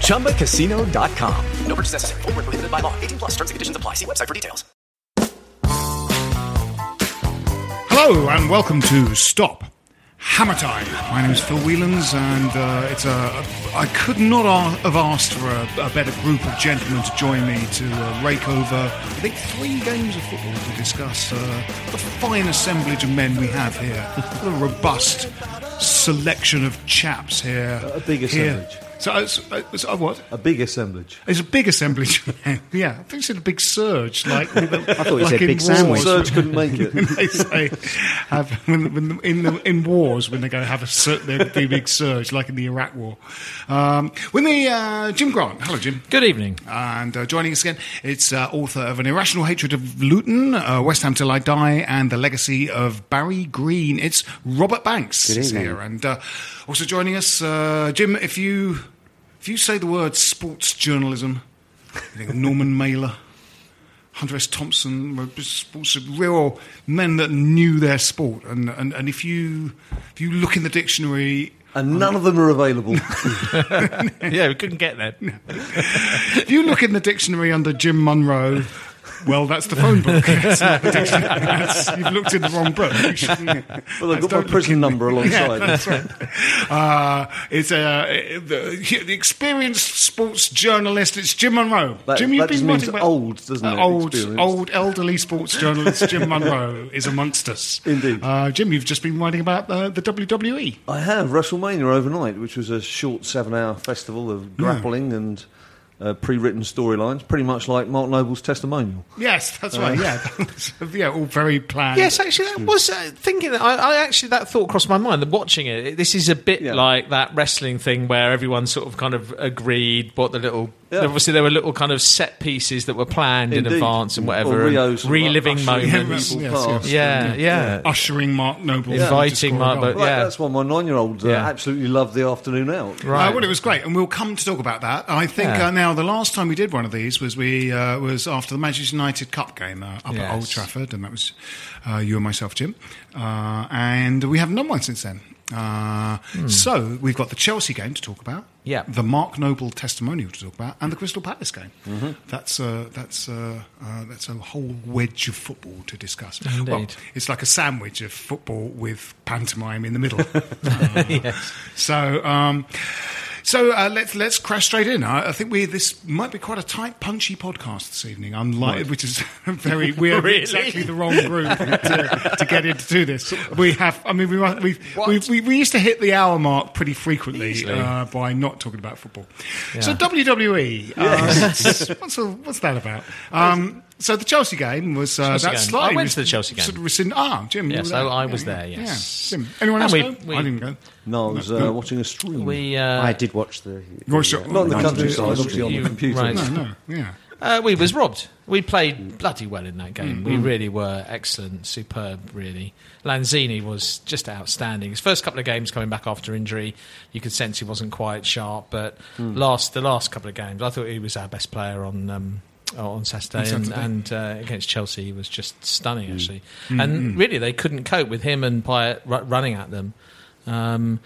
ChumbaCasino.com. No purchase necessary. Void where prohibited by law. 18 plus terms and conditions apply. See website for details. Hello and welcome to Stop Hammer Time. My name is Phil Whelans, and uh, it's a. I could not a- have asked for a, a better group of gentlemen to join me to uh, rake over. I think three games of football to discuss uh, the fine assemblage of men we have here. What a robust selection of chaps here. A big Here. Assemblage. So, it's, it's, uh, what? A big assemblage. It's a big assemblage. yeah, I think you said a big surge. Like I thought you said big sandwich. Surge couldn't make it. when they say have when, when in the, in wars when they go have a sur- the, the big surge like in the Iraq War. Um, when the uh, Jim Grant, hello Jim, Good evening. and uh, joining us again, it's uh, author of an irrational hatred of Luton, uh, West Ham till I die, and the legacy of Barry Green. It's Robert Banks Good is evening. here, and uh, also joining us, uh, Jim. If you if you say the word sports journalism, you think of Norman Mailer. Hunter S. Thompson, sports real men that knew their sport, and, and, and if you if you look in the dictionary, And none of them are available. yeah, we couldn't get there. if you look in the dictionary under Jim Munro, well, that's the phone book. The you've looked in the wrong book. Well, they've got my prison number Yeah, alongside. that's right. Uh, it's a the, the experienced sports journalist. It's Jim Munro. That- Jim, you've that been just means writing about- old, doesn't it? Uh, old, old, elderly sports journalist Jim Munro is amongst us. Indeed. uh, Jim. You've just been writing about uh, the WWE. I have WrestleMania overnight, which was a short seven-hour festival of grappling and uh, pre-written storylines, pretty much like Mark Noble's testimonial. Yes, that's right. Yeah, yeah, all very planned. Yes, actually, that was uh, thinking. That, I, I actually that thought crossed my mind. That watching it, this is a bit Yeah. like that wrestling thing where everyone sort of kind of agreed what the little. Yeah. Obviously, there were little kind of set pieces that were planned in advance and Or whatever, and reliving ushering moments. people Yes, yes. Yeah, yeah. ushering Mark Noble, Inviting to Mark. Noble. Well, Yeah. that's why my nine-year-old uh, Yeah. absolutely loved the afternoon out. Right. Uh, well, it was great, and we'll come to talk about that. I think Yeah. Now the last time we did one of these was we uh, was after the Manchester United Cup game uh, up at Old Trafford, and that was uh, you and myself, Jim, uh, and we haven't done one since then. Uh, So we've got the Chelsea game to talk about, Hmm. Yeah. the Mark Noble testimonial to talk about, and the Crystal Palace game. That's uh, that's uh, uh, that's a whole wedge of football to discuss. Well, Indeed. it's like a sandwich of football with pantomime in the middle. Uh, So, um, so uh, let's let's crash straight in. I, I think we this might be quite a tight, punchy podcast this evening. Unlike, which is very we're Really? exactly the wrong group to, to get into this. We have, I mean, we we we, we we used to hit the hour mark pretty frequently uh, by not talking about football. So WWE, uh, what's what's that about? Um, so the Chelsea game was uh, Chelsea that game. slightly I went to the Chelsea game. Sort of rescind- ah, Jim, you Yes, were there. I- I was Yeah, there, yes. Yeah. Jim. Anyone else we- go? we- I didn't go. No, I was uh, watching a stream. We uh, I did watch the. You watched it- Not in the Nice. countryside, obviously on the computer. right. No, no, yeah. Uh, we was robbed. We played bloody well in that game. Mm, We really were excellent, superb, really. Lanzini was just outstanding. His first couple of games coming back after injury, you could sense he wasn't quite sharp. But Mm. last the last couple of games, I thought he was our best player on um, on Saturday, On and, Saturday. and uh, against Chelsea, he was just stunning Mm. actually. And really, they couldn't cope with him and Payet ru- running at them. Um,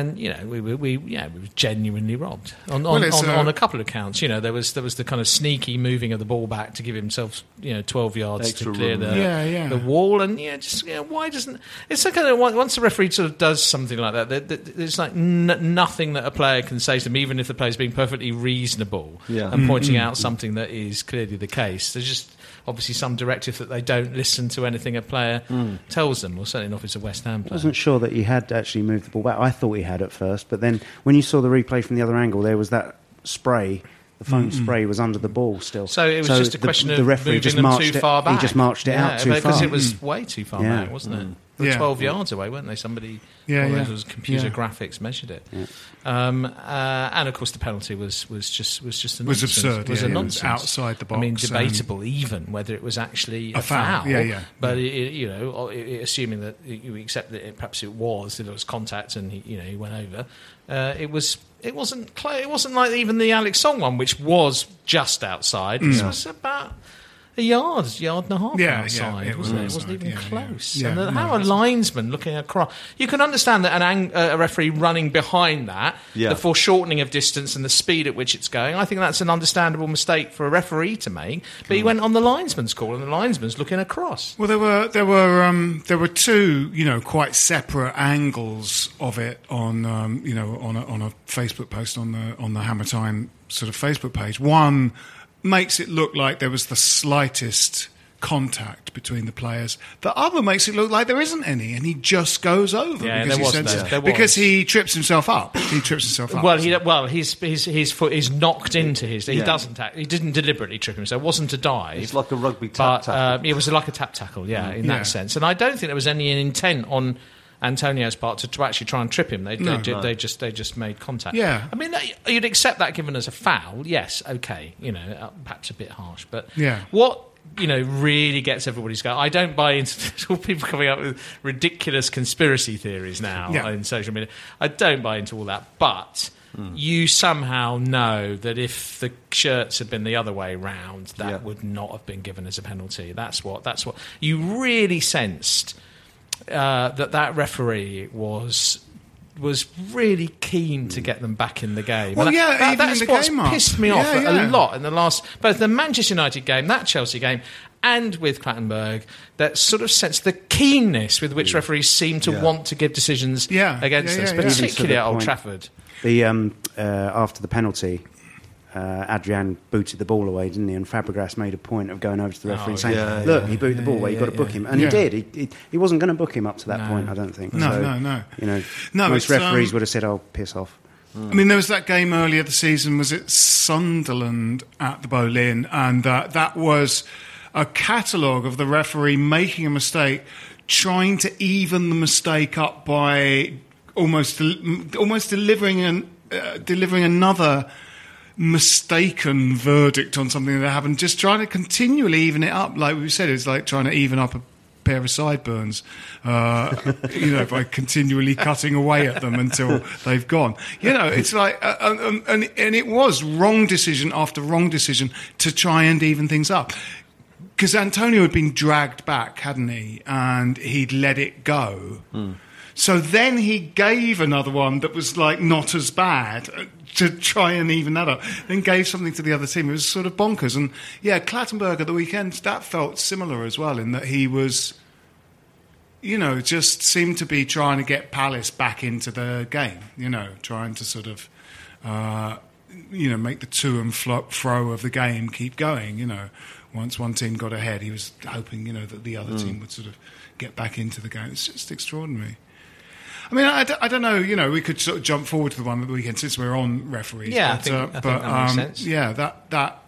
and you know, we were we yeah we were genuinely robbed on on, Well, on, uh, on a couple of counts. You know, there was there was the kind of sneaky moving of the ball back to give himself you know twelve yards to clear room. the Yeah, yeah. the wall, and yeah, just you know, why doesn't it's like kind of once the referee sort of does something like that, there, there, there's like n- nothing that a player can say to them, even if the player's being perfectly reasonable Yeah. and pointing out something that is clearly the case. There's just obviously some directive that they don't listen to anything a player hmm. tells them, or certainly not if it's a West Ham player. I wasn't sure that he had actually moved the ball back. I thought he had at first, but then when you saw the replay from the other angle, there was that spray. The foam spray was under the ball still. So it was just a the- question the, of referee moving just them marched too it, far back. He just marched it yeah, out too far. because it was way too far Yeah. back, wasn't it? Mm. They were Yeah. twelve yards away, weren't they? Somebody, Yeah, one of yeah. those was computer Yeah. graphics measured it, um, uh, and of course the penalty was was just was just a Was nonsense. absurd, Was yeah, a it was nonsense. outside the box. I mean, debatable even whether it was actually a, A foul, yeah, yeah. But it, it- you know, o- it- it- assuming that you accept that it, perhaps it was, that it was contact, and he, you know, he went over. Uh, it was. It wasn't. Cl- it wasn't like even the Alex Song one, which was just outside. This was about a yard, yard and a half. Yeah, yeah, outside, it was wasn't it? It outside, wasn't even yeah, yeah. close. Yeah, and then no, how a that's- linesman looking across, you can understand that an ang- uh, a referee running behind that, Yeah. the foreshortening of distance and the speed at which it's going. I think that's an understandable mistake for a referee to make. But he went on the linesman's call, and the linesman's looking across. Well, there were there were um, there were two you know quite separate angles of it on um, you know on a, on a Facebook post on the on the Hammer Time sort of Facebook page. One makes it look like there was the slightest contact between the players. The other makes it look like there isn't any, and he just goes over Yeah, because there he was says- no- there because he trips himself up. He trips himself up. Well, he, well, his, his his foot is knocked into his. He Yeah. doesn't. act- He didn't deliberately trip himself. It wasn't a dive. It's like a rugby tap but tackle. um, it was like a tap tackle. Yeah, in Yeah. that sense. And I don't think there was any intent on Antonio's part to, to actually try and trip him. They, No. they, No. they just they just made contact. Yeah. I mean, you'd accept that given as a foul. Yes, okay. You know, uh, perhaps a bit harsh, but Yeah. what. You know, really gets everybody's go. I don't buy into all people coming up with ridiculous conspiracy theories now Yeah. in social media. I don't buy into all that, but you somehow know that if the shirts had been the other way round, that Yeah. would not have been given as a penalty. That's what. That's what you really sensed uh, that that referee was was really keen to get them back in the game. Well, And yeah, that, that- even that's the what's game pissed me off Yeah, a yeah. lot in the last both the Manchester United game, that Chelsea game, and with Clattenburg. That sort of sense the keenness with which referees seem to Yeah. want to give decisions Yeah, against yeah, us, yeah, yeah. Even to particularly at Old point- Trafford. The um, uh, after the penalty, uh, Adrian booted the ball away, didn't he? And Fabregas made a point of going over to the referee Oh, and saying, yeah, "Look, yeah, he booted the ball away. You've got to book him." And Yeah. he did. He, he, he wasn't going to book him up to that No. point. I don't think. No, So, no, no. You know, No, most referees um, would have said, "Oh, piss off." I mean, there was that game earlier the season. Was it Sunderland at the Boleyn? And uh, that was a catalogue of the referee making a mistake, trying to even the mistake up by almost almost delivering an uh, delivering another mistaken verdict on something that happened. Just trying to continually even it up. Like we said, it's like trying to even up a pair of sideburns, uh, you know, by continually cutting away at them until they've gone. You know, it's like, uh, um, and, and it was wrong decision after wrong decision to try and even things up. Because Antonio had been dragged back, hadn't he? And he'd let it go. So then he gave another one that was like not as bad uh, to try and even that up. Then gave something to the other team. It was sort of bonkers. And yeah, Clattenburg at the weekend that felt similar as well in that he was, you know, just seemed to be trying to get Palace back into the game. You know, trying to sort of. Uh, you know, make the to and fro fro of the game keep going. You know, once one team got ahead, he was hoping, you know, that the other team would sort of get back into the game. It's just extraordinary. I mean, I, d- I don't know. You know, we could sort of jump forward to the one at the weekend since we're on referees. Yeah, I but, think- uh, I think but, that makes um, sense. Yeah, that that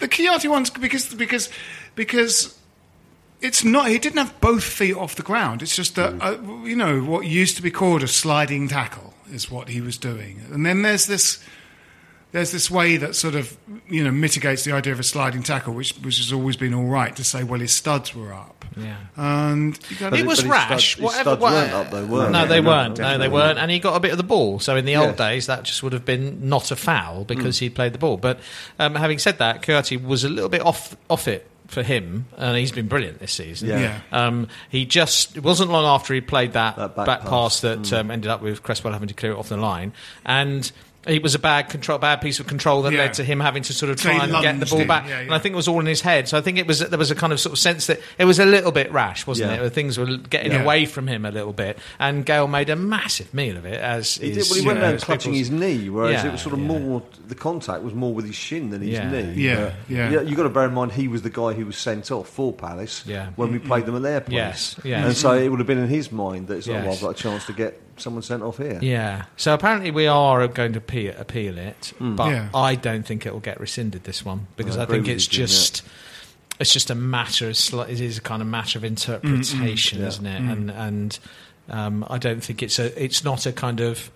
the Kouyaté ones because because because it's not. He didn't have both feet off the ground. It's just that uh, you know what used to be called a sliding tackle is what he was doing, and then there's this there's this way that sort of you know mitigates the idea of a sliding tackle, which which has always been all right to say, well, his studs were up. Yeah. And you gotta- it was but his rash. studs- his whatever. studs what- weren't up, though, were no, they? they weren't. No, they weren't. And he got a bit of the ball. So in the old days, that just would have been not a foul because Mm. he played the ball. But um, having said that, Kouyaté was a little bit off off it for him, and he's been brilliant this season. Yeah. Yeah. Um, he just it wasn't long after he played that, That back, back pass, pass. that Mm. um, ended up with Cresswell having to clear it off the line, and. It was a bad control, bad piece of control that Yeah. led to him having to sort of try he and get the ball in. back. Yeah, And. I think it was all in his head. So I think it was there was a kind of sort of sense that it was a little bit rash, wasn't Yeah. it? Things were getting Yeah. away from him a little bit, and Gayle made a massive meal of it. As He, did, well, he went know, down clutching his knee, whereas Yeah, it was sort of yeah. more. The contact was more with his shin than his Yeah. knee. Yeah, But, yeah. You got to bear in mind he was the guy who was sent off for Palace Yeah. when we played them at their place. Yes, yes. And so it would have been in his mind that it's like, well, I've got a chance to get someone sent off here. Yeah. So apparently we are going to appeal, appeal it, hmm. but Yeah. I don't think it will get rescinded this one because I I, think it's you, Jim, just. It's just a matter of sli- it is a kind of matter of interpretation, Yeah. isn't it? And mm. and um, I don't think it's a it's not a kind of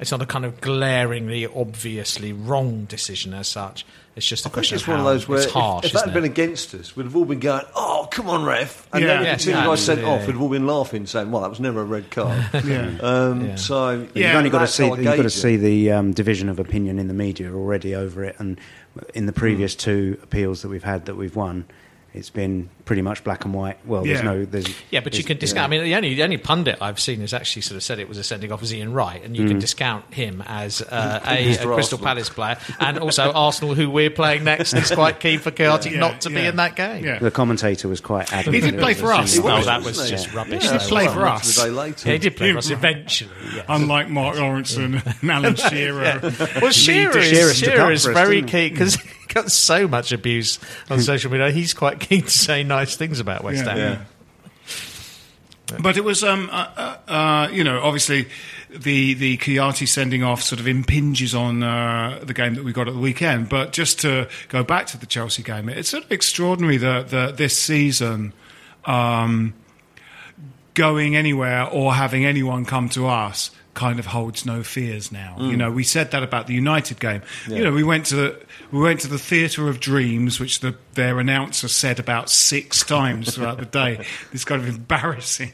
it's not a kind of glaringly obviously wrong decision as such. It's just a I think question it's of one of how those where it's if- harsh. if, that isn't had been it? against us, we'd have all been going, "Oh, come on, ref!" And Yeah. then Yeah, the two guys sent exactly, off, yeah. we'd have all been laughing, saying, "Well, that was never a red card." yeah. um, Yeah. So Yeah, you've only got to see you've got to see the um, division of opinion in the media already over it, and in the previous two appeals that we've had that we've won, it's been pretty much black and white. Well, there's no there's Yeah, but you can discount. I mean, the only the only pundit I've seen has actually sort of said it was a sending off as Ian Wright, and you can discount him as uh, a, a Crystal Palace player, and also Arsenal, who we're playing next, is quite keen for Kouyaté Yeah, not to be yeah. in that game. Yeah. the commentator was quite adamant. He did that play for us. single- Well, that wasn't was he? just rubbish. He did play for us. A day later. He did play for us eventually. Yes. Unlike Mark Lawrenson and Alan Shearer. Well, Shearer is, Shearer stood Shearer up is very keen because he got so much abuse on social media. He's quite keen to say nice things about West Yeah. Ham. Yeah. But it was, um, uh, uh, uh, you know, obviously the the Kouyaté sending off sort of impinges on uh, the game that we got at the weekend. But just to go back to the Chelsea game, it's sort of extraordinary that, that this season, um, going anywhere or having anyone come to us kind of holds no fears now. You know, we said that about the United game. You know, we went to the we went to the Theatre of Dreams, which the, their announcer said about six times throughout the day. This kind of embarrassing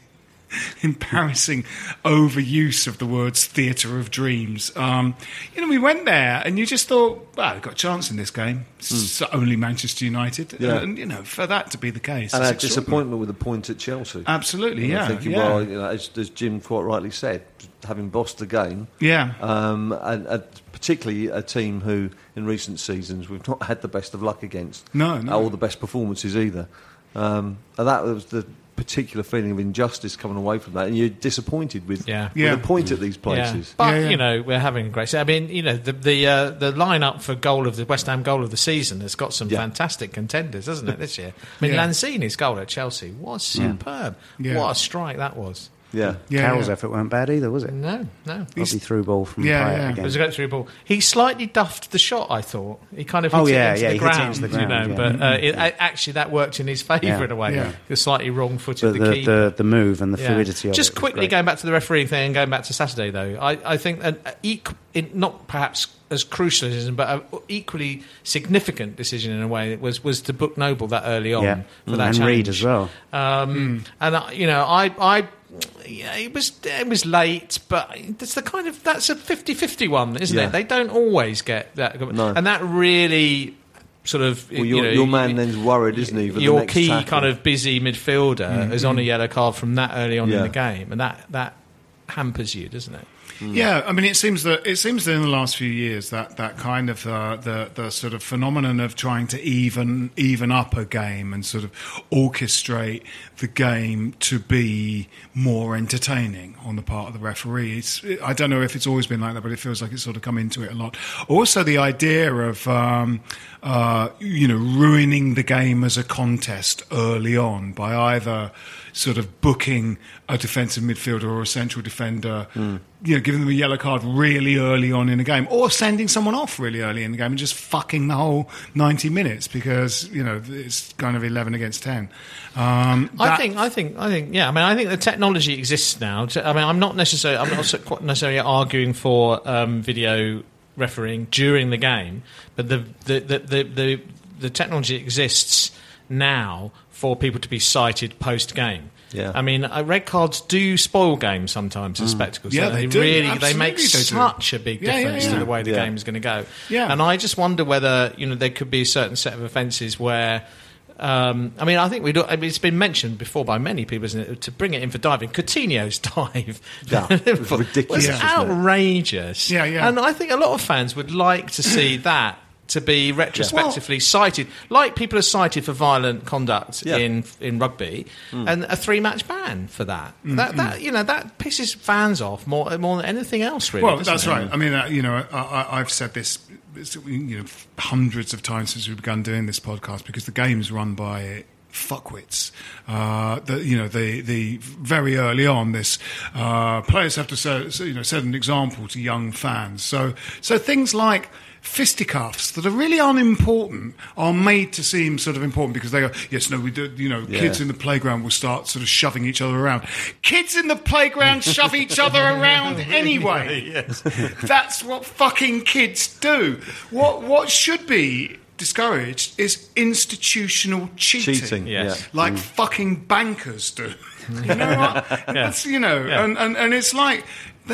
embarrassing overuse of the words theatre of dreams. Um, you know, we went there and you just thought, well, we've got a chance in this game. It's only Manchester United. Yeah. And, you know, for that to be the case. and our disappointment with the point at Chelsea. Absolutely, And yeah. Thinking, yeah. well, you know, as, as Jim quite rightly said, having bossed the game, yeah. um, and, and particularly a team who, in recent seasons, we've not had the best of luck against, No, no. or the best performances either. Um, and that was the particular feeling of injustice coming away from that, and you're disappointed with, Yeah. with Yeah. a point at these Yeah. places. But Yeah, yeah. you know we're having great. I mean, you know the the uh, the lineup for goal of the West Ham goal of the season has got some Yeah. fantastic contenders, hasn't it? This year. I mean, Yeah. Lanzini's goal at Chelsea was superb. Yeah. What a strike that was. Yeah. yeah, Carroll's yeah. effort weren't bad either, was it? No, no. Lovely through ball from Yeah, Payet yeah. It again. was a great through ball. He slightly duffed the shot. I thought he kind of hit Oh, it yeah, into yeah, the hit it ground, into the ground. you know. yeah. But uh, it, a- actually, that worked in his favour Yeah. in a way. Yeah. The slightly wrong-footed But the, the, keeper. the, the move and the Yeah. fluidity of. Just was quickly going back to the refereeing thing and going back to Saturday, though, I, I think an uh, in, not perhaps as crucial as it is, but an equally significant decision in a way was was to book Noble that early on Yeah. for that and challenge. Reed as well. Um, And I, you know, I, I, yeah, it was it was late, but that's the kind of that's a 50-50 one, isn't Yeah. it? They don't always get that, No. and that really sort of Well, you your, know, your man then's worried, isn't he? your key tackle? kind of busy midfielder mm-hmm. is on a yellow card from that early on in the game, and that that hampers you, doesn't it? Yeah, I mean, it seems that it seems that in the last few years that that kind of uh, the the sort of phenomenon of trying to even even up a game and sort of orchestrate the game to be more entertaining on the part of the referee. It's, I don't know if it's always been like that, but it feels like it's sort of come into it a lot. Also, the idea of um, uh, you know ruining the game as a contest early on by either sort of booking a defensive midfielder or a central defender, you know, giving them a yellow card really early on in the game, or sending someone off really early in the game and just fucking the whole 90 minutes because, you know, it's kind of 11 against 10. Um, I think, I think, I think, yeah. I mean, I think the technology exists now. To- I mean, I'm not necessarily, I'm not necessarily arguing for um, video refereeing during the game, but the the the the, the, the technology exists now for people to be cited post game. Yeah. I mean, uh, red cards do spoil games sometimes as spectacles. Mm. Yeah, don't they do. Really, they make they do. such a big Yeah, yeah, difference yeah. to the way the Yeah. game is going to go. Yeah. And I just wonder whether you know there could be a certain set of offences where. Um, I mean, I think we. do I mean, it's been mentioned before by many people, isn't it? To bring it in for diving, Coutinho's dive, Yeah, it was ridiculous, was outrageous. Yeah, yeah. And I think a lot of fans would like to see that to be retrospectively cited, like people are cited for violent conduct Yeah. in in rugby, and a three match ban for that. Mm, That that you know that pisses fans off more more than anything else. Really, Well, that's it? right. I mean, uh, you know, I, I, I've said this, it's, you know, hundreds of times since we began doing this podcast because the game's run by fuckwits. Uh, the, you know, the the very early on, this uh, players have to you know set an example to young fans. So so things like fisticuffs that are really unimportant are made to seem sort of important because they go, yes, no, we do, you know, Yeah. kids in the playground will start sort of shoving each other around. Kids in the playground shove each other around anyway. That's what fucking kids do. What what should be discouraged is institutional cheating. Cheating, Yes. yeah. Like fucking bankers do. you know what? That's, you know, Yeah. and, and, and it's like,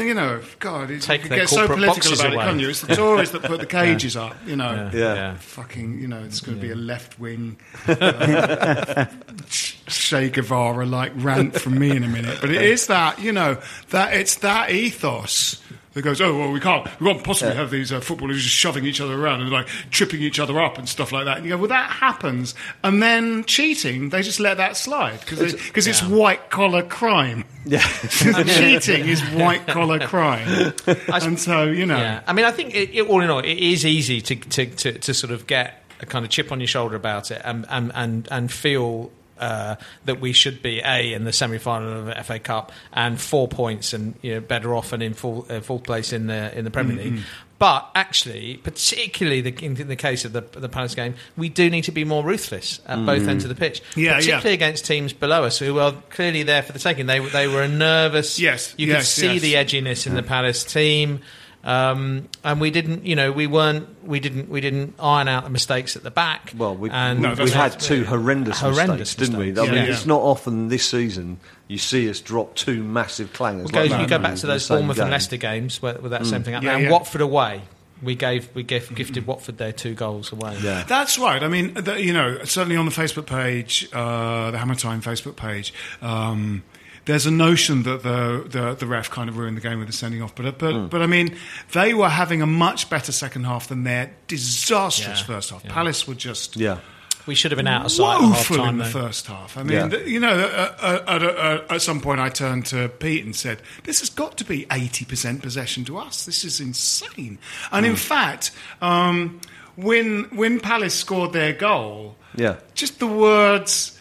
you know, God, it, Take you get so political about away. it, can't you? It's the Tories that put the cages up, you know. Yeah. yeah. Fucking, you know, it's going to be a left wing uh, Che Guevara like rant from me in a minute. But it is that, you know, that it's that ethos that goes, oh, well, we can't, we can't possibly have these uh, footballers just shoving each other around and like tripping each other up and stuff like that. And you go, well, that happens. And then cheating, they just let that slide because because it's white collar crime. Yeah. cheating is white collar crime. and so, you know. Yeah, I mean, I think it, it, all in all, it is easy to, to, to, to sort of get a kind of chip on your shoulder about it and and and, and feel. Uh, that we should be a in the semi-final of the FA Cup and four points and you know better off and in full uh, full place in the in the Premier Mm-hmm. League. But actually, particularly the, in the case of the the Palace game, we do need to be more ruthless at both ends of the pitch. Mm-hmm. Yeah, yeah. particularly against teams below us who are clearly there for the taking. They were- they were a nervous. Yes, you yes, could see yes. the edginess in the Palace team. Um, and we didn't, you know, we weren't, we didn't, we didn't iron out the mistakes at the back. Well, we, and No, we had two horrendous, Horrendous mistakes, didn't we? I mistakes. mean, Yeah, it's not often this season you see us drop two massive clangers. We'll go, you go back to those same Bournemouth and game. Leicester games where, with that same thing. Yeah, and yeah. Watford away, we gave, we gave, gifted Watford their two goals away. Yeah. That's right. I mean, the, you know, certainly on the Facebook page, uh, the Hammer Time Facebook page, um, there's a notion that the, the the ref kind of ruined the game with the sending off. But but Hmm. but I mean, they were having a much better second half than their disastrous Yeah, first half. yeah. Palace were just. Yeah. We should have been out of sight at half Woeful in the though. first half. I mean, Yeah. you know, uh, uh, at, uh, at some point I turned to Pete and said, "This has got to be eighty percent possession to us. This is insane." And Hmm. in fact, um, when when Palace scored their goal, Yeah. just the words.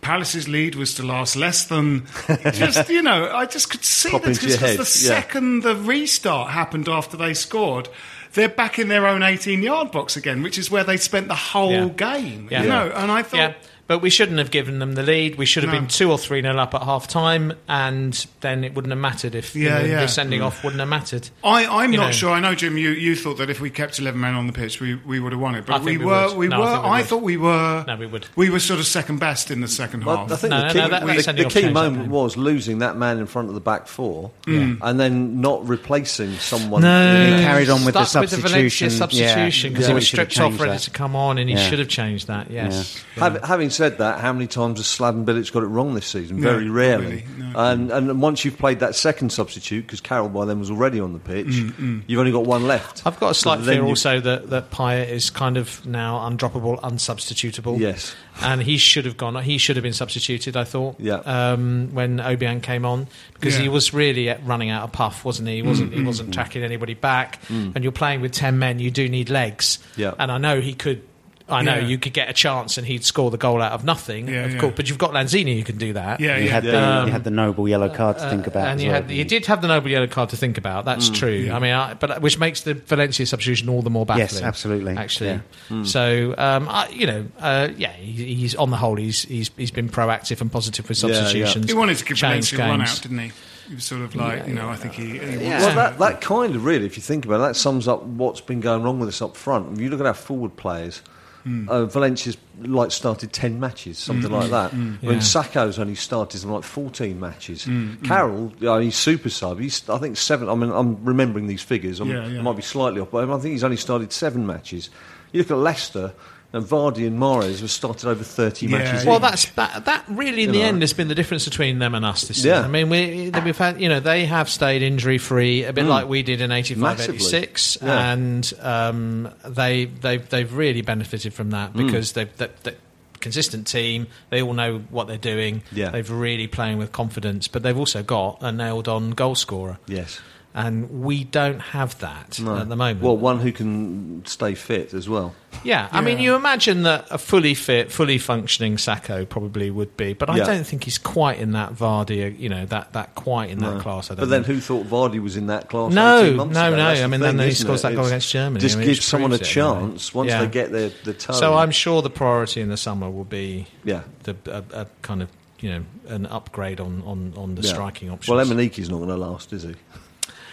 Palace's lead was to last less than just you know. I just could see Pop that into your because head, the yeah. second the restart happened after they scored, they're back in their own eighteen-yard box again, which is where they spent the whole Yeah. game. Yeah. You know, and I thought, Yeah, but we shouldn't have given them the lead. We should have No. been two or three nil up at half time, and then it wouldn't have mattered if you Yeah, know, yeah. the sending mm. off wouldn't have mattered. I, I'm You not know. sure. I know, Jim. You, you thought that if we kept eleven men on the pitch, we, we would have won it. But I think we, we were. would. We No, I were. think we I would. thought we were. No, we would. We were sort of second best in the second Well, half. I think No, the no, key, no, that- that the- sending the off key changed that moment game. was losing that man in front of the back four mm. and then not replacing someone. No, He carried on with the Stuck substitution. With the Valencia Yeah. substitution because Yeah, he was he should have stripped off, changed ready that. to come on, and he Yeah. should have changed that. Yes. Hav- Having said that, how many times has Slaven Bilic got it wrong this season? Very rarely. really, no. And and once you've played that second substitute, because Carroll by then was already on the pitch, Mm, you've only got one left. I've got a slight So fear also that that Payet is kind of now undroppable, unsubstitutable. Yes. and he should have gone. He should have been substituted. I thought. Yeah. Um, when Obiang came on, because Yeah. he was really running out of puff, wasn't he? He wasn't. Mm, He wasn't tracking anybody back. And you're playing with ten men. You do need legs. Yeah. And I know he could. I know Yeah. you could get a chance and he'd score the goal out of nothing, Yeah, of yeah. course. But you've got Lanzini who can do that. Yeah, You yeah. had, the, Yeah. you had the noble yellow card to think about. Uh, and you well. had you did have the noble yellow card to think about. That's true. I mean, I, but which makes the Valencia substitution all the more baffling. Yes, absolutely. Actually, Yeah. so um, I, you know, uh, yeah, he, he's on the whole, he's he's he's been proactive and positive with Yeah, yeah. substitutions. He wanted to give Valencia a run games. out, didn't he? He was sort of like, you know, I think he. he wants Well, that, that kind of really, if you think about it, that sums up what's been going wrong with us up front. If you look at our forward players, Mm. uh, Valencia's like started ten matches, something mm. like that. Mm. When Yeah. Sakho's only started like fourteen matches. Carroll, you know, he's super sub. He's I think seven. I mean, I'm remembering these figures. Yeah, yeah. I might be slightly off, but I think he's only started seven matches. You look at Leicester. And Vardy and Mahrez have started over 30 Yeah, matches. Well, that's that. That really, in You the know. end, has been the difference between them and us this Yeah. I mean, we, we've had, you know, they have stayed injury free, a bit like we did in 85, Mm. Massively. 86, Yeah. and um, they they've they've really benefited from that Mm. because they've. They, they, Consistent team, they all know what they're doing. Yeah. They've really playing with confidence, but they've also got a nailed on goal scorer. yes. And we don't have that No. at the moment. Well, one who can stay fit as well. Yeah, I mean, you imagine that a fully fit, fully functioning Sakho probably would be, but I Yeah. don't think he's quite in that Vardy, you know, that, that quite in that class. I don't But then think. who thought Vardy was in that class? No, months no, ago? no. That's I the mean, then he scores it? that goal It's- against Germany. Just I mean, gives someone a proves it, anyway. chance once Yeah. they get their the toe. So I'm sure the priority in the summer will be yeah. the a, a kind of you know an upgrade on on, on the yeah. striking options. Well, Emenike's not going to last, is he?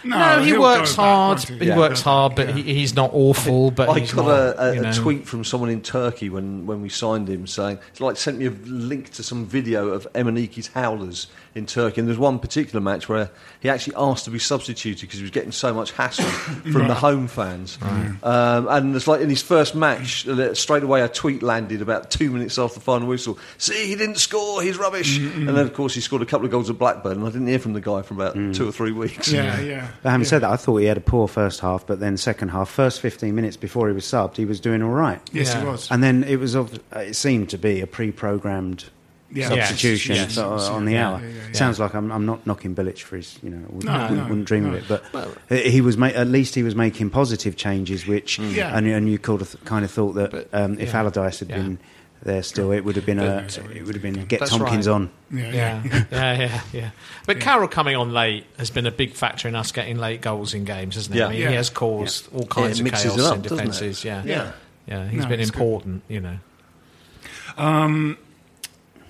No, he he'll works go back, hard. He Yeah. works hard, but he, he's not awful. But I he's got not, a, a, you know. a tweet from someone in Turkey when, when we signed him saying, it's like sent me a link to some video of Emenike's howlers in Turkey. And there's one particular match where he actually asked to be substituted because he was getting so much hassle from the home fans. Um, and it's like in his first match, uh, straight away a tweet landed about two minutes after the final whistle. See, he didn't score, he's rubbish. And then, of course, he scored a couple of goals at Blackburn. And I didn't hear from the guy for about two or three weeks. Yeah, yeah. But having said that, I thought he had a poor first half, but then second half, first 15 minutes before he was subbed, he was doing all right. Yes, Yeah. he was. And then it was of, it seemed to be a pre-programmed Yeah. substitution Yes, yes. on the Yeah, hour. yeah, yeah, yeah. Sounds like I'm, I'm not knocking Bilic for his, you know, wouldn't, No, wouldn't, no, wouldn't dream no. of it, but he was ma- at least he was making positive changes, which Yeah. and, and you kind of, kind of thought that But- um, if yeah. Allardyce had Yeah. been there still, it would have been a, it would have been get That's Tomkins right. on. Yeah, Yeah, yeah. yeah, yeah, yeah. But Carroll coming on late has been a big factor in us getting late goals in games, hasn't it? Yeah. I mean, Yeah. he has caused all kinds it of chaos up, in defences. Yeah. Yeah. yeah, He's No, been it's good. important, you know.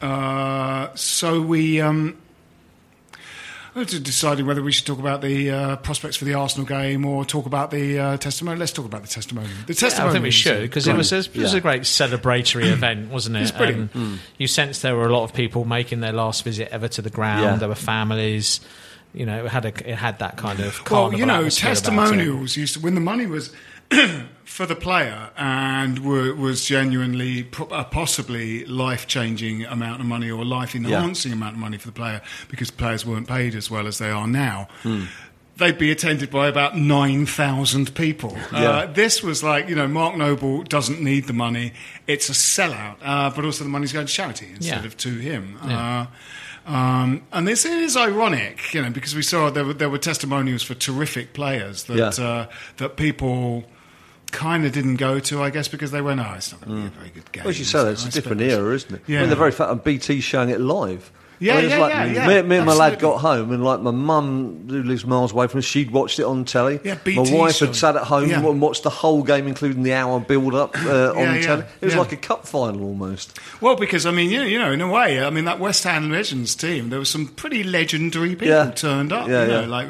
Uh, so we um, we're just deciding whether we should talk about the uh, prospects for the Arsenal game or talk about the uh, testimony. Let's talk about the testimony. The Yeah, testimony. I think we should uh, because it was, a, it was Yeah. a great celebratory event, wasn't it? It's brilliant. And You sensed there were a lot of people making their last visit ever to the ground. Yeah. There were families. You know, it had a, it had that kind of Well, you know, atmosphere about it. testimonials used to when the money was for the player and were, was genuinely a possibly life changing amount of money or life enhancing amount of money for the player because players weren't paid as well as they are now. They'd be attended by about 9,000 people. Yeah. Uh, this was like, you know, Mark Noble doesn't need the money. It's a sellout, uh, but also the money's going to charity instead Yeah. of to him. Uh, um, and this is ironic, you know, because we saw there were, there were testimonials for terrific players that Yeah. uh, that people kind of didn't go to, I guess, because they went, "Oh, it's not going to be a very good game." Well, as you say, it's I a different era, isn't it? I Yeah. mean, the very fact of BT showing it live. Yeah, I mean, yeah, like, yeah, yeah, Me, me and my lad got home, and like my mum, who lives miles away from us, she'd watched it on telly. Yeah, BT my wife had sat at home Yeah. and watched the whole game, including the hour build up uh, on Yeah, telly. It was like a cup final almost. Well, because I mean, you know, you know, in a way, I mean, that West Ham Legends team, there were some pretty legendary people turned up. Yeah, you know, like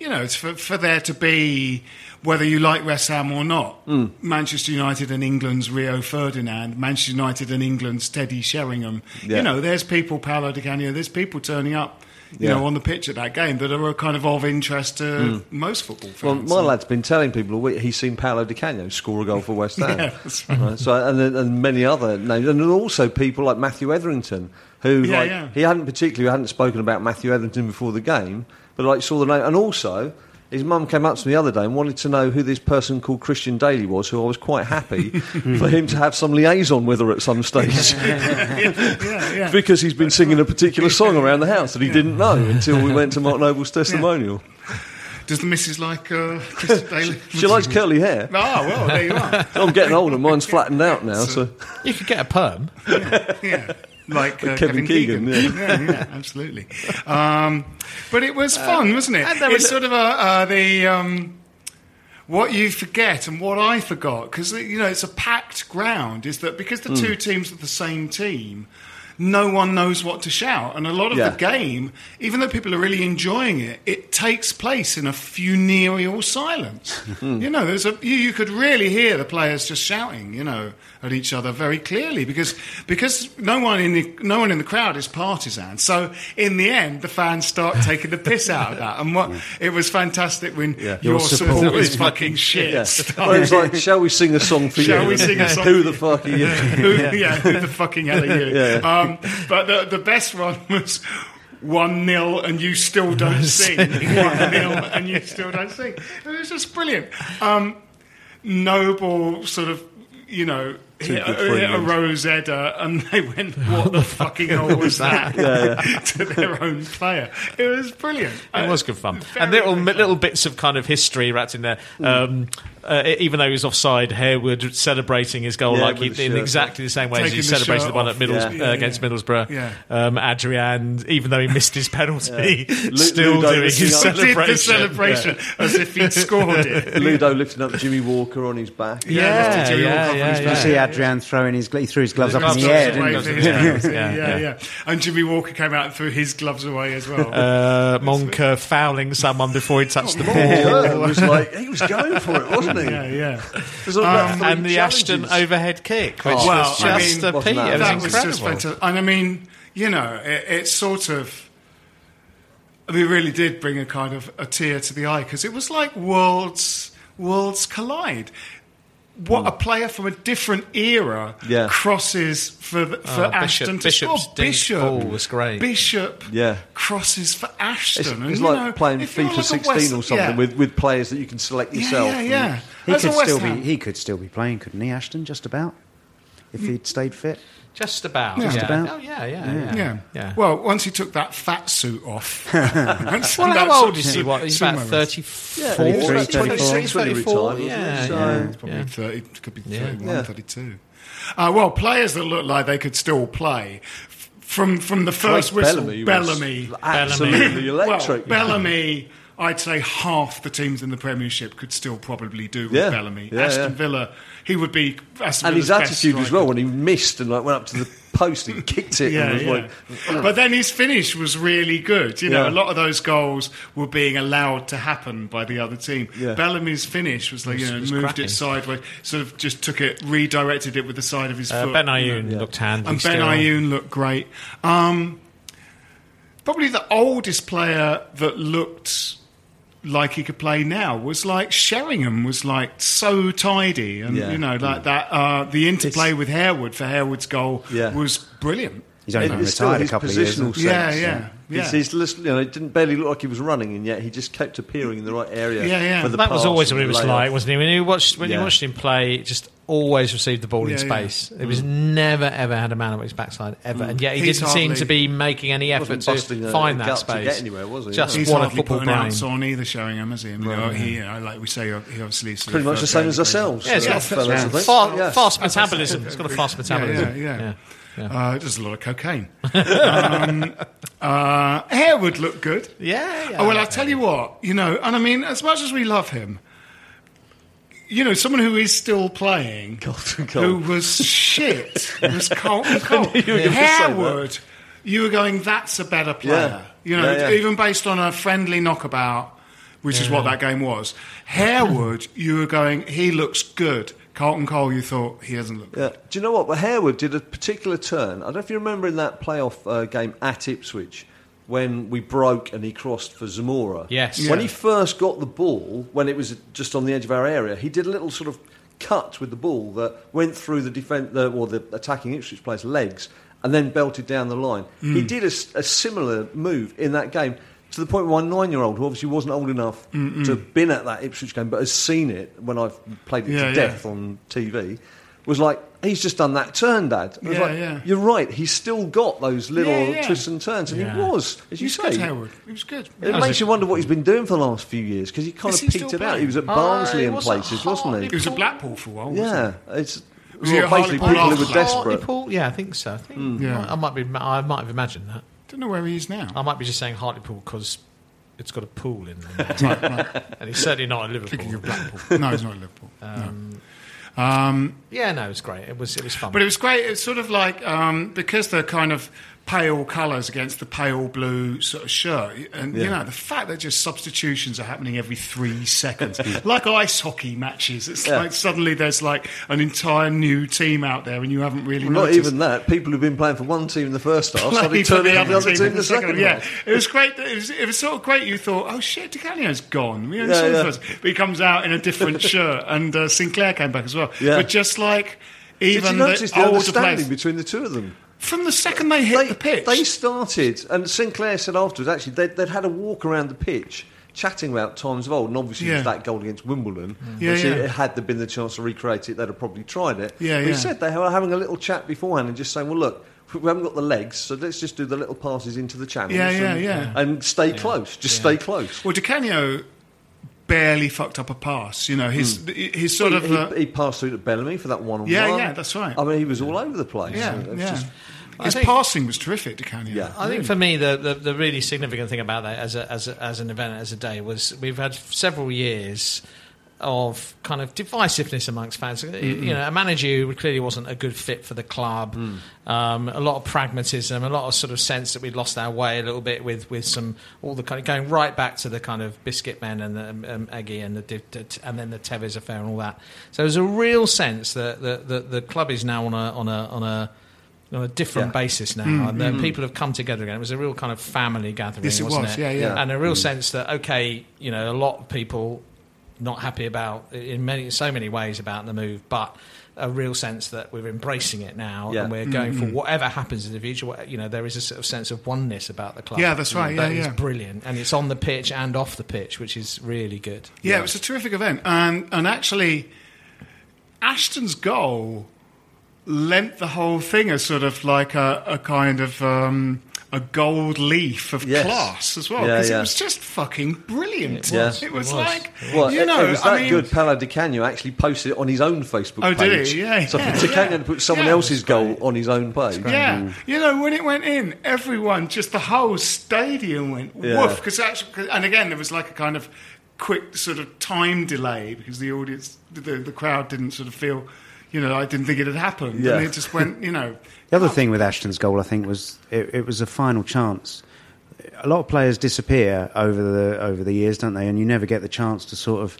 you know, it's for for there to be whether you like West Ham or not, Hmm. Manchester United and England's Rio Ferdinand, Manchester United and England's Teddy Sheringham. Yeah. You know, there's people, Paolo Di Canio, there's people turning up. You Yeah. know, on the pitch at that game that are kind of of interest to most football fans. Well, my lad's been telling people he's seen Paolo Di Canio score a goal for West Ham. Yeah, right. Right, So, and, and many other names, and also people like Matthew Etherington, who Yeah, like, he hadn't particularly hadn't spoken about Matthew Etherington before the game, but like saw the name, and also. His mum came up to me the other day and wanted to know who this person called Christian Dailly was, who I was quite happy for him to have some liaison with her at some stage. yeah, yeah. because he's been singing a particular song around the house that he didn't know until we went to Mark Noble's testimonial. Does the missus like uh, Chris Dailly? She likes curly hair. Ah, well, there you are. I'm getting older. Mine's flattened out now. So You could get a perm. yeah. Like uh, Kevin Kevin, Keegan, Keegan. yeah. yeah, absolutely. Um, but it was fun, wasn't it? and there It's was- sort of a, uh, the um, what you forget and what I forgot because you know it's a packed ground. Is that because Hmm. the two teams are the same team? No one knows what to shout, and a lot of Yeah. the game, even though people are really enjoying it, it takes place in a funereal silence. You know, there's a you, you could really hear the players just shouting, you know, at each other very clearly because because no one in the no one in the crowd is partisan. So in the end, the fans start taking the piss out of that, and what it was fantastic when Yeah. your, Your support, support is is fucking shit. yeah. Well, it was like, shall we sing a song for Shall you? we sing a song Who the fuck are you? who, yeah. who the fucking hell are you? Yeah. Um, Um, but the, the best one was one 0 and you still don't sing. one 0 and you still don't sing. It was just brilliant. Um, Noble sort of, you know. Hit, good a- hit a. Rosetta and they went, What the fucking hell was that? to their own player. It was brilliant. It was good fun, and little very fun. little bits of kind of history wrapped in there. Hmm. Um, uh, even though he was offside, Harewood celebrating his goal Yeah, like he, in shirt exactly the same way as he Taking the celebrated the one at Middles, Yeah. uh, against Middlesbrough. Yeah. Um, Adrian, even though he missed his penalty, Lu- still Ludo doing his up- Did celebration. the celebration as if he'd scored it. Ludo lifting up Jimmy Walker on his back. Yeah, lifted Jimmy yeah, Walker up on yeah, his yeah. You back. see Adrian throwing his he threw his gloves up in the air, didn't he? yeah, Yeah, yeah, yeah. And Jimmy Walker came out and threw his gloves away as well. Uh, Monker fouling someone before he touched the ball. Yeah, it was like he was going for it, wasn't he? yeah, yeah. There's about three and the Ashton overhead kick, which Oh, well, was I just mean, a wasn't that- It was that was just fantastic. And I mean, you know, it, it's sort of. I mean, it really did bring a kind of a tear to the eye because it was like worlds worlds collide. What hmm. a player from a different era Yeah. crosses for for Oh, Bishop- Ashton to Bishop's score. dink Bishop oh, ball was great. Bishop Yeah. crosses for Ashton. It's, it's you like know, playing FIFA like 16 West- or something yeah. with, with players that you can select yourself. yeah, yeah. He As could still Ham- be he could still be playing, couldn't he, Ashton? Just about, if mm. he'd stayed fit. Just about. Just yeah. about. Oh, yeah, yeah, yeah. Yeah. yeah. Well, once he took that fat suit off. Well, how old is he? What, he's about 34? Yeah, 33, 34, 26 when 34, retired, yeah, So- yeah. It's probably 30, could be Yeah. 31, Yeah. 32. Uh, well, players that look like they could still play. f- From from the first Craig whistle, Bellamy, Bellamy. was absolutely electric. Well, Bellamy, I'd say half the teams in the Premiership could still probably do with Yeah. Bellamy. Yeah, Aston yeah. Villa, he would be Aston and his Villa's best attitude as well when he missed and like went up to the post and kicked it. Yeah, and was yeah. like, but then his finish was really good. You know, Yeah. a lot of those goals were being allowed to happen by the other team. Yeah. Bellamy's finish was like, you know, was moved cracking. it sideways, sort of just took it, redirected it with the side of his Uh, foot. ben you know. Ayoun looked handy. And Ben still. Ayoun looked great. Um, probably the oldest player that looked like he could play now was like Sheringham was like so tidy and Yeah. you know like that uh, the interplay with Harewood for Harewood's goal Yeah. was brilliant He's only been retired a couple of years. positional? Yeah, yeah, yeah. It's his list- you know, it didn't barely look like he was running, and yet he just kept appearing in the right area. Yeah, yeah. For the That was always what he was layoff. like, wasn't he? When you watched when you watched him play, just always received the ball in Yeah, yeah. space. It was never ever had a man on his backside ever, and yet he He's didn't seem to be making any effort to busting a- find a that gut to space. get anywhere, was he? Just No. He's what a hardly football put an brain. ounce on either Sheringham, has he? I mean, Right, he, you like we say, he obviously sort Pretty much the same as ourselves. Yeah, it's uh, got fellas, I. Fa- Yeah. Fast metabolism. It's got a fast metabolism. Yeah, yeah, yeah. Uh, there's a lot of cocaine. um, uh, Harewood looked good. Yeah, yeah. Oh, well, I'll tell you what, you know, and I mean, as much as we love him, you know, someone who is still playing, Carlton who was shit, was Carlton Cole. you were gonna say that. Harewood, you were going, that's a better player. Yeah. You know, Yeah, yeah. even based on a friendly knockabout, which is what that game was. Harewood, you were going, he looks good. Carlton Cole, you thought, he doesn't look good. Yeah. Do you know what? Well, Harewood did a particular turn. I don't know if you remember in that playoff uh, game at Ipswich when we broke and he crossed for Zamora. Yes. When he first got the ball, when it was just on the edge of our area, he did a little sort of cut with the ball that went through the defense the, or the attacking Ipswich player's legs and then belted down the line. Mm. He did a similar move in that game. To the point where my nine-year-old, who obviously wasn't old enough to have been at that Ipswich game, but has seen it when I've played it Yeah, to yeah. death on TV, was like, he's just done that turn, Dad. I was Yeah, like, yeah. You're right. He's still got those little Yeah, yeah. twists and turns, and Yeah. he was, as you He's say. good, Harewood. He was good. It makes you wonder what he's been doing for the last few years because he kind Is of he peaked it out. He was at Uh, Barnsley he and places, wasn't he? He was at Blackpool for a while. wasn't Yeah, it's Was well, at basically Hartlepool people who were desperate. Hartlepool? Yeah, I think so. I think Yeah. I might be. I might have imagined that. he? Don't know where he is now. I might be just saying Hartlepool because it's got a pool in there, right, right. and he's certainly not at Thinking of Liverpool. Blackpool. No, he's not at Liverpool. Um, no. Um, Yeah, no, it was great. It was. It was fun. But it was great. It's sort of like um, because they're kind of pale colours against the pale blue sort of shirt, and you know the fact that just substitutions are happening every three seconds, like ice hockey matches. It's Yeah. like suddenly there's like an entire new team out there, and you haven't really Well, not even that. People who've been playing for one team in the first half suddenly turning the the other team in the second one. Yeah, it was great. that- It was, it was sort of great. You thought, oh shit, DiCanio's gone. We only Yeah, saw the yeah. first, but he comes out in a different shirt, and uh, Sinclair came back as well. Yeah. But just like Did even you notice the older understanding players, between the two of them? From the second they hit They, the pitch, they started, and Sinclair said afterwards, actually, they'd, they'd had a walk around the pitch chatting about times of old, and obviously it was that goal against Wimbledon. Mm. Yeah, Obviously, yeah. Had there been the chance to recreate it, they'd have probably tried it. Yeah, but he said they were having a little chat beforehand and just saying, well, look, we haven't got the legs, so let's just do the little passes into the channels Yeah, yeah, and, yeah. and stay close. Just stay close. Well, Di Canio barely fucked up a pass. You know, his his sort he, of. Uh, he, he passed through to Bellamy for that one on Yeah, one. yeah, that's right. I mean, he was all over the place. yeah, It was yeah. just- his think- passing was terrific, Di Canio. Yeah. I think for me, the, the, the really significant thing about that as, a, as, a, as an event, as a day, was we've had several years of kind of divisiveness amongst fans. You know, a manager who clearly wasn't a good fit for the club, um, a lot of pragmatism, a lot of sort of sense that we'd lost our way a little bit with, with some, all the kind of going right back to the kind of Biscuit Men and the um, um, Eggy and, the, and then the Tevez affair and all that. So there's a real sense that the, the, the club is now on a, on a, on a, on a different Yeah. basis now, and then people have come together again. It was a real kind of family gathering, Yes, it wasn't was. it? Yeah, yeah. And a real sense that okay, you know, a lot of people not happy about in many so many ways about the move, but a real sense that we're embracing it now Yeah. and we're going for whatever happens in the future. You know, there is a sort of sense of oneness about the club. Yeah, that's right. That Yeah, is yeah. brilliant, and it's on the pitch and off the pitch, which is really good. Yeah, it was a terrific event, and and actually, Ashton's goal lent the whole thing a sort of like a, a kind of um, a gold leaf of Yes. class as well, because yeah. it was just fucking brilliant. It was, it was it was. like Well, you know, it was that I mean, good. Paolo Di Canio actually posted it on his own Facebook Oh, page. did he? Yeah, So yeah, for Di Canio yeah. to put someone Yeah, else's goal on his own page. Yeah, you know when it went in, everyone, just the whole stadium went woof. Because actually, and again, there was like a kind of quick sort of time delay because the audience, the, the crowd didn't sort of feel, you know, I didn't think it had happened, Yeah. and it just went, you know. The other thing with Ashton's goal, I think, was it, it was a final chance. A lot of players disappear over the over the years, don't they? And you never get the chance to sort of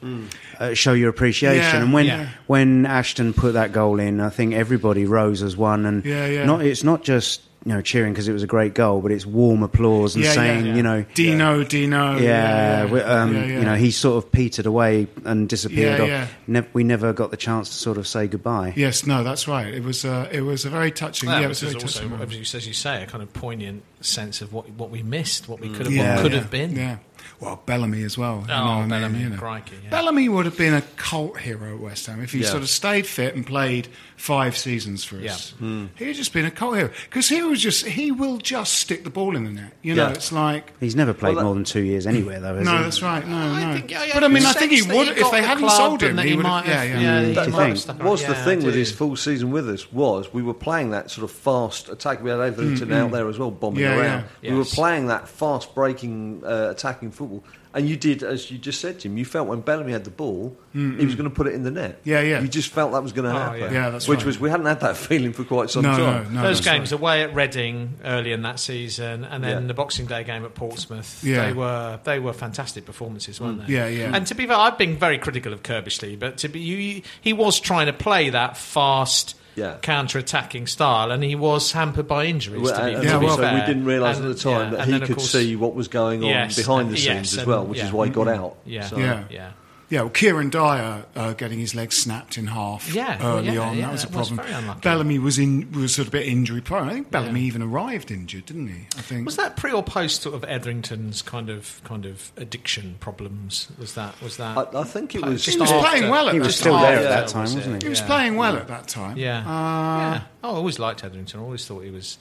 uh, show your appreciation. Yeah, and when yeah. when Ashton put that goal in, I think everybody rose as one. And Yeah, yeah. not it's not just you know cheering because it was a great goal, but it's warm applause and Yeah, yeah, saying yeah. you know Dino, Dino. yeah, we- um, yeah, yeah. you know, he sort of petered away and disappeared. Yeah, off. yeah. Nev- we never got the chance to sort of say goodbye. Yes, no, that's right. It was uh, it was a very touching. Well, yeah, it this was very also, touching. as you, as you say, a kind of poignant sense of what what we missed, what we could have, Yeah, what could yeah, have been. Yeah. Well, Bellamy as well. you Oh, know what I mean, Bellamy, you know. crikey, yeah. Bellamy would have been a cult hero at West Ham if he Yeah. sort of stayed fit and played five seasons for us. Hmm. Yeah. He'd just been a cult hero because he was just he will just stick the ball in the net. You know, Yeah. it's like. He's never played Well, that- more than two years anywhere, though. Has No, he? that's right. No, I no. think, yeah, yeah, but I mean, I think he would if they the hadn't sold him. that He he might have. have- Yeah, yeah, yeah. That, that was the thing with his full season with us was we were playing that sort of fast attack. We had Everton mm, out mm. there as well, bombing around. We were playing that fast breaking, uh, attacking football. And you did, as you just said, Jim. You felt when Bellamy had the ball, he was going to put it in the net. Yeah, yeah. You just felt that was going to Oh, happen. yeah. Yeah, that's Which right. was we hadn't had that feeling for quite some No, time. no, no. Those that's games away at Reading early in that season, and then Yeah. the Boxing Day game at Portsmouth. Yeah. They were they were fantastic performances, weren't mm. they? Yeah, yeah. And to be fair, I've been very critical of Curbishley, but to be you, he was trying to play that fast. Yeah. counter-attacking style, and he was hampered by injuries. Well, to be, and to Yeah, be well, so fair. we didn't realise at the time yeah, that he could course- see what was going on Yes, behind the yes, scenes as well, which yeah. is why he got mm-hmm. out. Yeah, So- Yeah. yeah. Yeah, well, Kieran Dyer uh, getting his leg snapped in half Yeah, early yeah, on. yeah, that was a that was problem. very. Bellamy was in was sort of a bit injury prone. I think Bellamy Yeah. even arrived injured, didn't he? I think. Was that pre or post sort of Etherington's kind of kind of addiction problems? Was that was that? I, I think it was. He was playing well at He that was still time. there at that was time, it? wasn't He he? was Yeah. playing well at that time. Yeah. Uh, yeah. Oh, I always liked Etherington. I always thought he was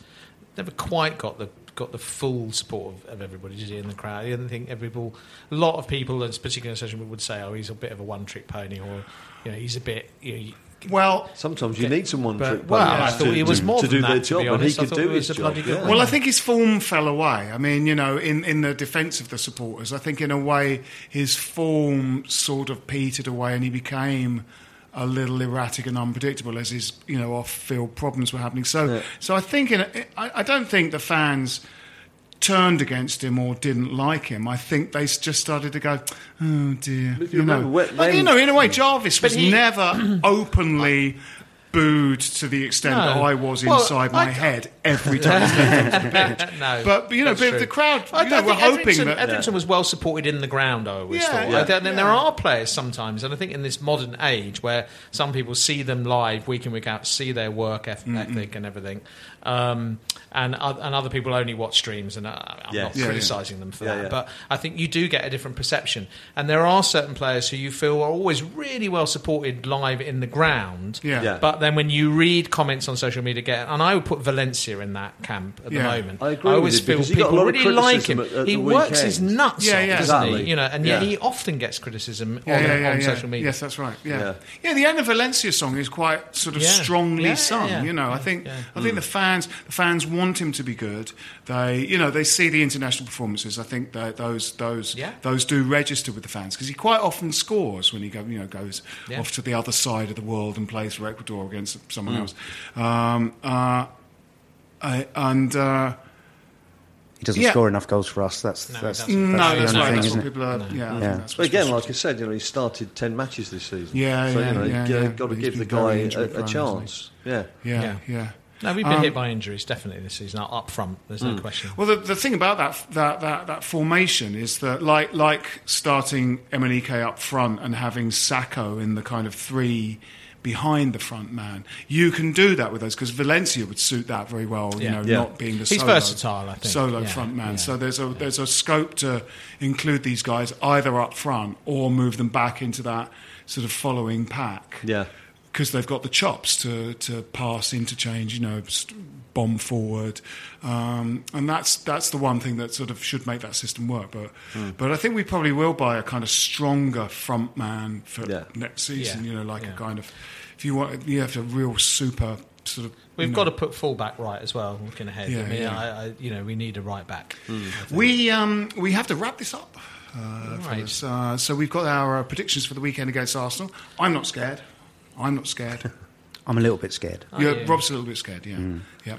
never quite got the got the full support of, of everybody did he, in the crowd. I didn't think every people, a lot of people, and particularly in social media, would say, "Oh, he's a bit of a one trick pony," or you know, he's a bit. You know, Well, Sometimes you need someone but, trick well, players I thought to, he was more to do that, their job, and he could do his job. yeah. Well, I think his form fell away. I mean, you know, in, in the defence of the supporters, I think in a way his form sort of petered away and he became a little erratic and unpredictable as his, you know, off-field problems were happening. So, Yeah. so I think in a, I, I don't think the fans turned against him or didn't like him. I think they just started to go, oh dear. You You know, when- like, you know, in a way, Jarvis was he- never openly. Booed to the extent No. that I was Well, inside my I- head every time he stepped onto the pitch. no, But you know, but true. the crowd, I, you know, I were think hoping Etherington, that. Etherington was well supported in the ground. I always Yeah, thought. yeah, And then yeah. there are players sometimes, and I think in this modern age where some people see them live week in week out, see their work eth- ethic and everything, um, and and other people only watch streams, and I, I'm Yeah. not Yeah, yeah. criticising them for Yeah, that. yeah. But I think you do get a different perception, and there are certain players who you feel are always really well supported live in the ground. Yeah. Yeah. But then when you read comments on social media, get and I would put Valencia in that camp at Yeah. the moment. I agree with always you, feel because got a people really like him. at- at he the works his nuts Yeah, off, yeah. doesn't Exactly. he? You know, and yet he often gets criticism Yeah, on, yeah, on yeah, yeah. social media. Yes, that's right. Yeah. Yeah. yeah, The Enner Valencia song is quite sort of Yeah. strongly Yeah, yeah, sung. yeah. You know, I think yeah. I think the mm. fans the fans want him to be good. They you know they see the international performances. I think that those those Yeah. those do register with the fans because he quite often scores when he go you know goes Yeah. off to the other side of the world and plays for Ecuador against someone Mm. else. Um, uh, I, and. Uh, He doesn't Yeah. score enough goals for us. That's No, he that's, doesn't. no, the that's only right. thing, That's isn't what it? people are. Yeah, I Yeah. But again, like I said, you know, he started ten matches this season. Yeah, so yeah, you know, yeah, you yeah. got to He's give the guy a, a chance. Yeah. Yeah, Yeah. yeah. No, we've been Um, hit by injuries definitely this season up front. There's no question. Well, the, the thing about that, that that that formation is that, like like starting Emenike up front and having Sakho in the kind of three behind the front man, you can do that with those because Valencia would suit that very well. You Yeah. know, Yeah. not being the He's solo, versatile, I think. solo Yeah, front man. yeah. So there's a there's a scope to include these guys either up front or move them back into that sort of following pack Yeah. Because they've got the chops to, to pass, interchange, you know, bomb forward, um, and that's that's the one thing that sort of should make that system work. But Hmm. but I think we probably will buy a kind of stronger front man for Yeah. next season. Yeah. You know, like Yeah. a kind of if you want, you have a real super sort of. We've you got know- to put fullback right as well. Looking ahead, Yeah, I mean, yeah. I, I, you know, we need a right back. Hmm. We um, we have to wrap this up. Uh, Right. Uh, so we've got our uh, predictions for the weekend against Arsenal. I'm not scared. I'm not scared. I'm a little bit scared, yeah, oh, yeah. Rob's a little bit scared. Yeah, mm. yeah,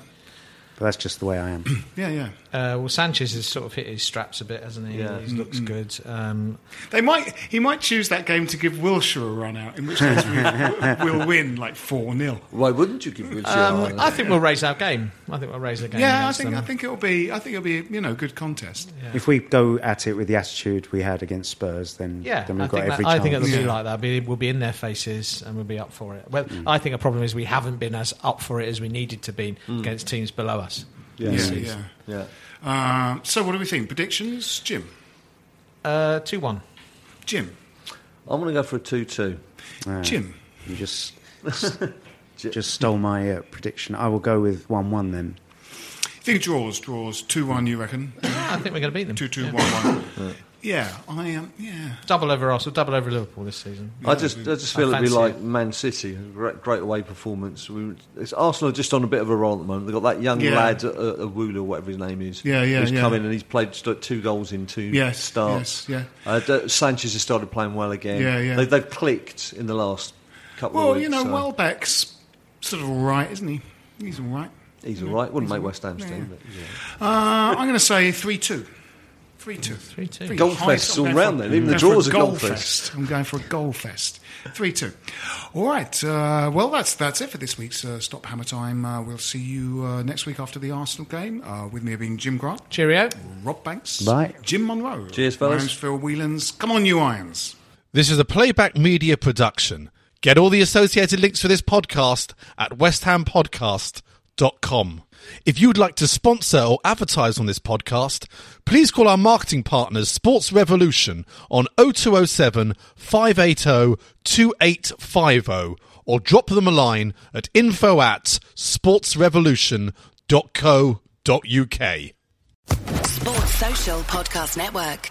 but that's just the way I am. yeah, yeah. Uh, well, Sanchez has sort of hit his straps a bit, hasn't he? Yeah. He looks good. Um, They might. He might choose that game to give Wilshere a run out, in which case we, we'll win like four 0 Why wouldn't you give Wilshere um, a I think we'll raise our game. I think we'll raise the game. Yeah, I think. them. I think it'll be. I think it'll be. You know, good contest. If we go at it with the attitude we had against Spurs, then Yeah, then I we've got think, that, every I think it'll be Yeah. like that. Be- We'll be in their faces and we'll be up for it. Well, I think a problem is we haven't been as up for it as we needed to be against teams below us. Yeah. Yeah, yeah. Yeah. Um, so, what do we think? Predictions, Jim. Uh, Two one. Jim. I'm going to go for a 2 2. Uh, Jim. You just just stole my uh, prediction. I will go with one-one then. Think draws. Draws. Two one. You reckon? I think we're going to beat them. Two two Yeah. one one. Yeah, I am. yeah. Double over Arsenal, double over Liverpool this season. I just, I just I feel it'd be like it. Man City, great, great away performance. We, it's Arsenal are just on a bit of a roll at the moment. They've got that young Yeah. lad, uh, uh, Wooler, whatever his name is. Yeah, yeah, Who's yeah. come in and he's played just like two goals in two Yes, starts. yes, Uh, Sanchez has started playing well again. Yeah, yeah. They, they've clicked in the last couple Well, of weeks. you know, so Welbeck's sort of all right, isn't he? He's all right. he's all right. Wouldn't He's make West Ham's yeah. team. But, yeah. Uh, I'm going to say three two. Three two. Three two. Goal High- fests I'm all going round for- then. Even the going for draws are goal goal fest. I'm going for a goal fest. Three two. All right. Uh, well, that's that's it for this week's uh, Stop Hammer Time. Uh, we'll see you uh, next week after the Arsenal game. Uh, with me being Jim Grant, Cheerio. Rob Banks, Bye. Jim Monroe. Cheers, My fellas. name's Phil Whelans. Come on, you irons. This is a playback media production. Get all the associated links for this podcast at If you'd like to sponsor or advertise on this podcast, please call our marketing partners Sports Revolution on 0207 580 2850 or drop them a line at info at sportsrevolution.co.uk. Sports Social Podcast Network.